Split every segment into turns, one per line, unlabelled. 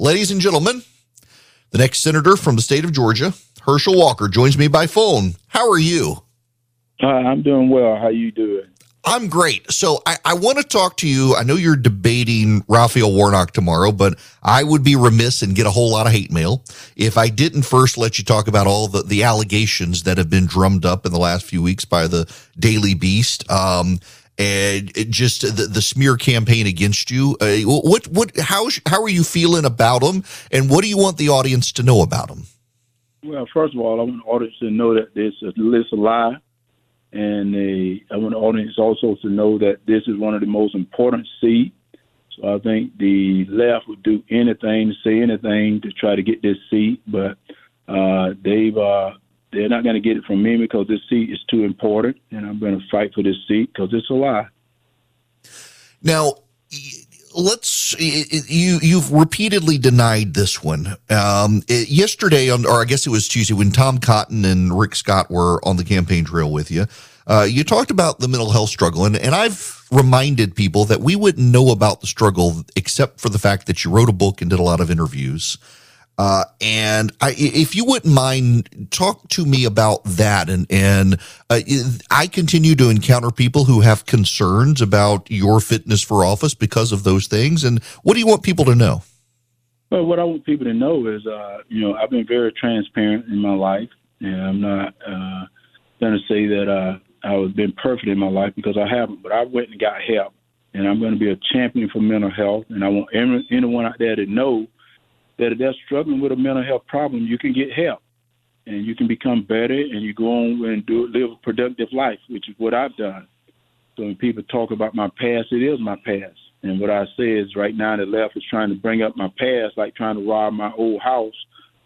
Ladies and gentlemen, the next senator from the state of Georgia, Herschel Walker, joins me by phone. How are you?
Hi, I'm doing well. How you doing?
I'm great. So I, I want to talk to you. I know you're debating Raphael Warnock tomorrow, but I would be remiss and get a whole lot of hate mail if I didn't first let you talk about all the, the allegations that have been drummed up in the last few weeks by the Daily Beast. Um, and just the, the smear campaign against you. Uh, what what how how are you feeling about them, and what do you want the audience to know about them?
Well, first of all, I want the audience to know that this is a lie and I want the audience also to know that this is one of the most important seats. So I think the left would do anything say anything to try to get this seat, but uh, they've uh, they're not going to get it from me because this seat is too important, and I'm going to fight for this seat because it's a lie.
Now, let's you you've repeatedly denied this one. Um, yesterday on, or I guess it was Tuesday when Tom Cotton and Rick Scott were on the campaign trail with you. Uh, you talked about the mental health struggle, and, and I've reminded people that we wouldn't know about the struggle except for the fact that you wrote a book and did a lot of interviews. Uh, and I, if you wouldn't mind, talk to me about that. And and uh, I continue to encounter people who have concerns about your fitness for office because of those things. And what do you want people to know?
Well, what I want people to know is, uh, you know, I've been very transparent in my life, and I'm not uh, going to say that uh, I've been perfect in my life because I haven't. But I went and got help, and I'm going to be a champion for mental health. And I want anyone out there to know that if they're struggling with a mental health problem, you can get help and you can become better and you go on and do live a productive life, which is what I've done. So when people talk about my past, it is my past. And what I say is right now the left is trying to bring up my past, like trying to rob my old house.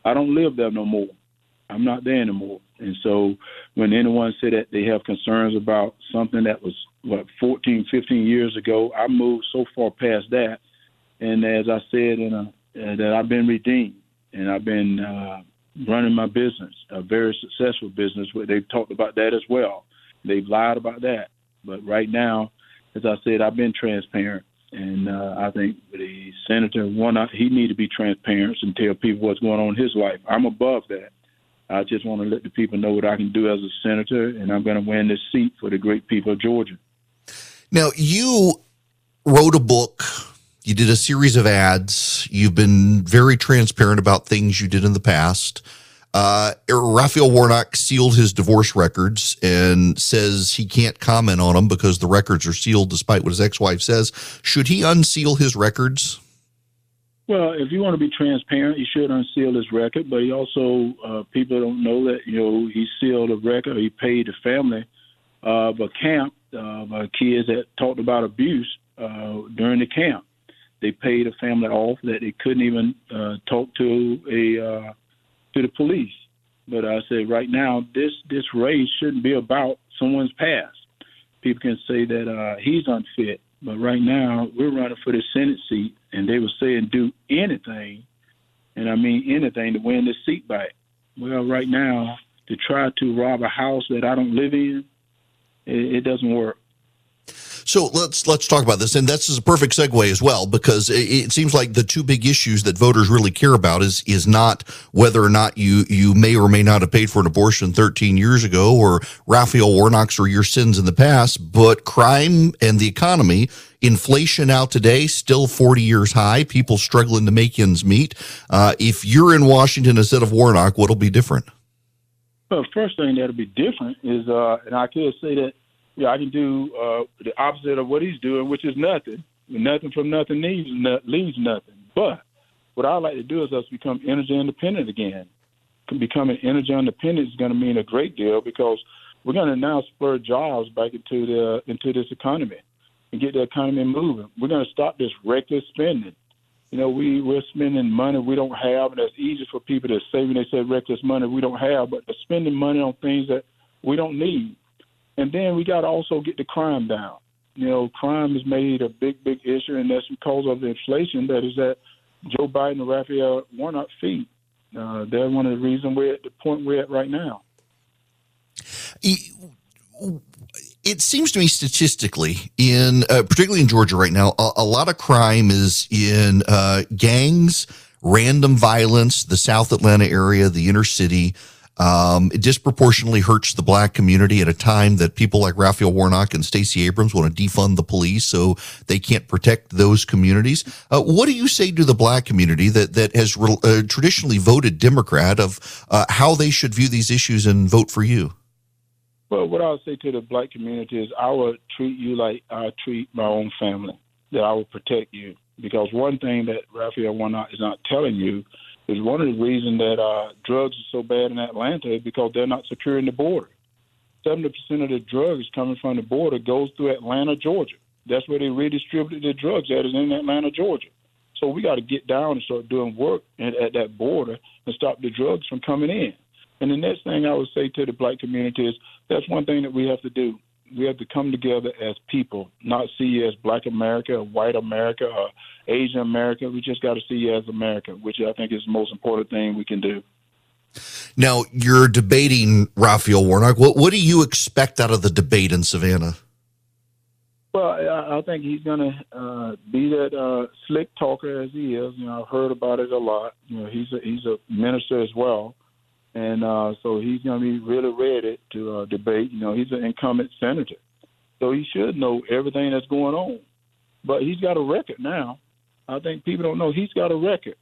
I don't live there no more. I'm not there anymore. And so when anyone say that they have concerns about something that was what 14, 15 years ago, I moved so far past that. And as I said in a uh, that I've been redeemed and I've been uh, running my business, a very successful business. Where they've talked about that as well. They've lied about that, but right now, as I said, I've been transparent, and uh, I think the senator one he need to be transparent and tell people what's going on in his life. I'm above that. I just want to let the people know what I can do as a senator, and I'm going to win this seat for the great people of Georgia.
Now, you wrote a book you did a series of ads. You've been very transparent about things you did in the past. Uh, Raphael Warnock sealed his divorce records and says he can't comment on them because the records are sealed, despite what his ex-wife says. Should he unseal his records?
Well, if you want to be transparent, he should unseal his record. But he also, uh, people don't know that you know he sealed a record. He paid the family of a camp of uh, kids that talked about abuse uh, during the camp. They paid a family off that they couldn't even uh, talk to a uh, to the police. But I said right now, this this race shouldn't be about someone's past. People can say that uh, he's unfit, but right now we're running for the Senate seat, and they were saying do anything, and I mean anything to win this seat back. Well, right now to try to rob a house that I don't live in, it, it doesn't work.
So let's let's talk about this, and that's a perfect segue as well because it, it, seems like the two big issues that voters really care about is is not whether or not you you may or may not have paid for an abortion 13 years ago, or Raphael Warnock's or your sins in the past, but crime and the economy. Inflation out today, still 40 years high. People struggling to make ends meet. Uh, if you're in Washington instead of Warnock, what'll be different?
Well, first thing that'll be different is, uh, and I could say that yeah, I can do uh, the opposite of what he's doing, which is nothing. Nothing from nothing leaves, leaves nothing. But what I like to do is us become energy independent again. Becoming energy independent is going to mean a great deal because we're going to now spur jobs back into the into this economy and get the economy moving. We're going to stop this reckless spending. You know, we we're spending money we don't have, and it's easy for people to say when they say reckless money we don't have, but they're spending money on things that we don't need. And then we got to also get the crime down. You know, crime is made a big, big issue, and that's because of the inflation that is at Joe Biden and Raphael Warnock feet. Uh, they're one of the reasons we're at the point we're at right now.
It seems to me statistically, in uh, particularly in Georgia right now, a, a, lot of crime is in uh, gangs random violence, the South Atlanta area, the inner city. Um, it disproportionately hurts the black community at a time that people like Raphael Warnock and Stacey Abrams want to defund the police so they can't protect those communities. Uh, what do you say to the black community that that has re- uh, traditionally voted Democrat of uh, how they should view these issues and vote for you?
Well, what I'll say to the black community is I will treat you like I treat my own family, that I will protect you. Because one thing that Raphael Warnock is not telling you is one of the reasons that uh, drugs are so bad in Atlanta is because they're not securing the border. 70% of the drugs coming from the border goes through Atlanta, Georgia. That's where they redistribute the drugs at is in Atlanta, Georgia. So we got to get down and start doing work at, at that border and stop the drugs from coming in. And the next thing I would say to the black community is that's one thing that we have to do. We have to come together as people, not see you as black America, or white America, or Asian America. We just got to see you as America, which I think is the most important thing we can do.
Now, you're debating Raphael Warnock. What, what do you expect out of the debate in Savannah?
Well, I, I think he's going to uh, be that uh, slick talker as he is. You know, I've heard about it a lot. You know, he's a, he's a minister as well and uh, so he's going to be really ready to uh, debate. You know, he's an incumbent senator, so he should know everything that's going on. But he's got a record now. I think people don't know he's got a record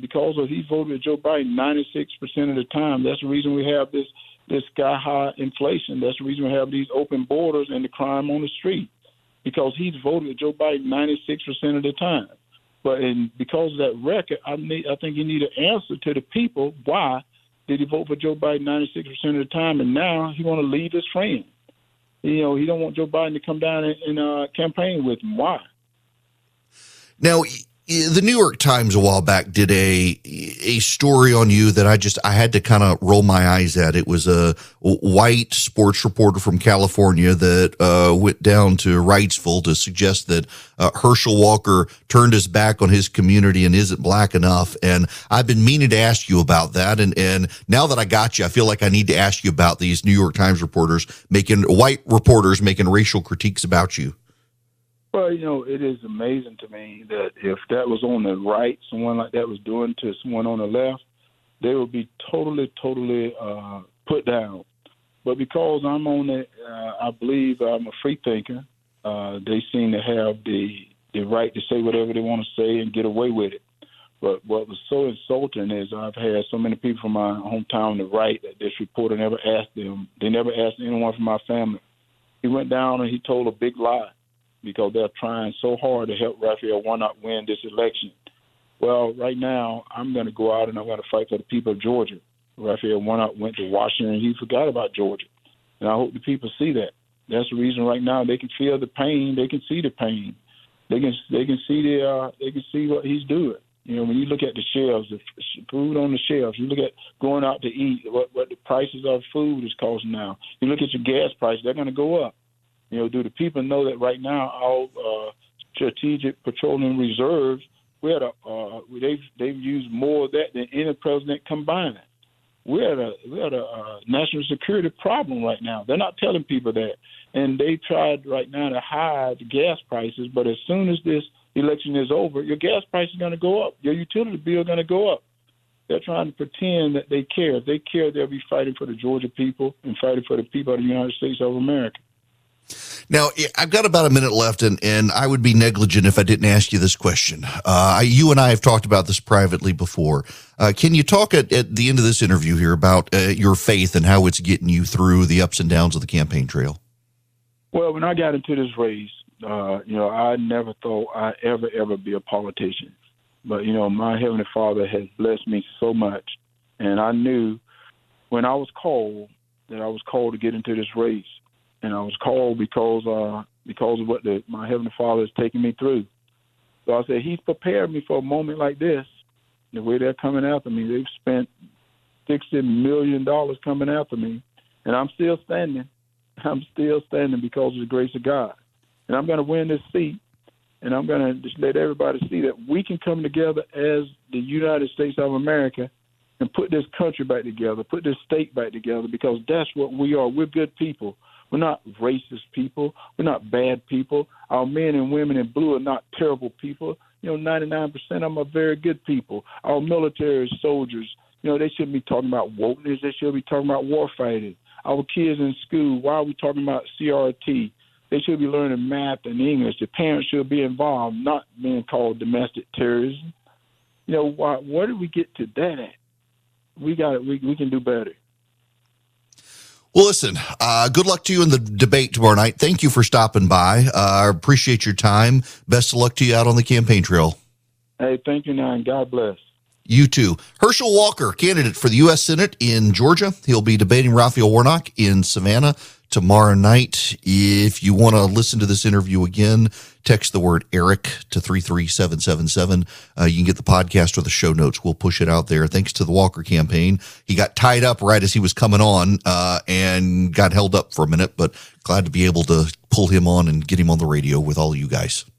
because of he voted with Joe Biden 96 percent of the time. That's the reason we have this this sky high inflation. That's the reason we have these open borders and the crime on the street because he's voted with Joe Biden 96 percent of the time. But and because of that record, I need I think you need an answer to the people why did he vote for Joe Biden 96% of the time, and now he want to leave his friend. You know, he don't want Joe Biden to come down and, and uh, campaign with him. Why?
Now, the New York Times a while back did a a story on you that I just I had to kind of roll my eyes at. It was a white sports reporter from California that uh, went down to Wrightsville to suggest that uh, Herschel Walker turned his back on his community and isn't black enough. And I've been meaning to ask you about that. And and now that I got you, I feel like I need to ask you about these New York Times reporters making white reporters making racial critiques about you.
Well, you know, it is amazing to me that if that was on the right, someone like that was doing to someone on the left, they would be totally, totally uh, put down. But because I'm on it, uh, I believe I'm a free thinker. Uh, they seem to have the the right to say whatever they want to say and get away with it. But what was so insulting is I've had so many people from my hometown to write that this reporter never asked them. They never asked anyone from my family. He went down and he told a big lie because they're trying so hard to help Raphael Warnock win this election. Well, right now, I'm going to go out and I'm going to fight for the people of Georgia. Raphael Warnock went to Washington and he forgot about Georgia. And I hope the people see that. That's the reason right now they can feel the pain. They can see the pain. They can they can see the uh, they can see what he's doing. You know, when you look at the shelves, the food on the shelves, you look at going out to eat, what what the prices of food is costing now. You look at your gas price; they're going to go up. You know, do the people know that right now our uh, strategic petroleum reserves we had a uh, they've they've used more of that than any president combined. We're at a we're at a uh, national security problem right now. They're not telling people that, and they tried right now to hide gas prices. But as soon as this election is over, your gas price is going to go up. Your utility bill is going to go up. They're trying to pretend that they care. If they care, they'll be fighting for the Georgia people and fighting for the people of the United States of America.
Now, I've got about a minute left, and, and I would be negligent if I didn't ask you this question. Uh, you and I have talked about this privately before. Uh, can you talk at, at the end of this interview here about uh, your faith and how it's getting you through the ups and downs of the campaign trail?
Well, when I got into this race, uh, you know, I never thought I'd ever, ever be a politician. But, you know, my Heavenly Father has blessed me so much. And I knew when I was called that I was called to get into this race and I was called because uh, because of what the, my heavenly Father has taken me through. So I said, He's prepared me for a moment like this. The way they're coming after me, they've spent sixty million dollars coming after me, and I'm still standing. I'm still standing because of the grace of God, and I'm going to win this seat. And I'm going to just let everybody see that we can come together as the United States of America and put this country back together, put this state back together, because that's what we are. We're good people We're not racist people. We're not bad people. Our men and women in blue are not terrible people. You know, 99% of them are very good people. Our military soldiers, you know, they shouldn't be talking about wokeness. They should be talking about war fighting. Our kids in school, why are we talking about CRT? They should be learning math and English. The parents should be involved, not being called domestic terrorism. You know, why, where did we get to that at? We got it. We, we can do better.
Well, listen, uh, good luck to you in the debate tomorrow night. Thank you for stopping by. Uh, I appreciate your time. Best of luck to you out on the campaign trail.
Hey, thank you, now, and God bless.
You too. Herschel Walker, candidate for the U.S. Senate in Georgia. He'll be debating Raphael Warnock in Savannah tomorrow night. If you want to listen to this interview again, text the word Eric to 33777. Uh, you can get the podcast or the show notes. We'll push it out there. Thanks to the Walker campaign. He got tied up right as he was coming on uh, and got held up for a minute, but glad to be able to pull him on and get him on the radio with all you guys.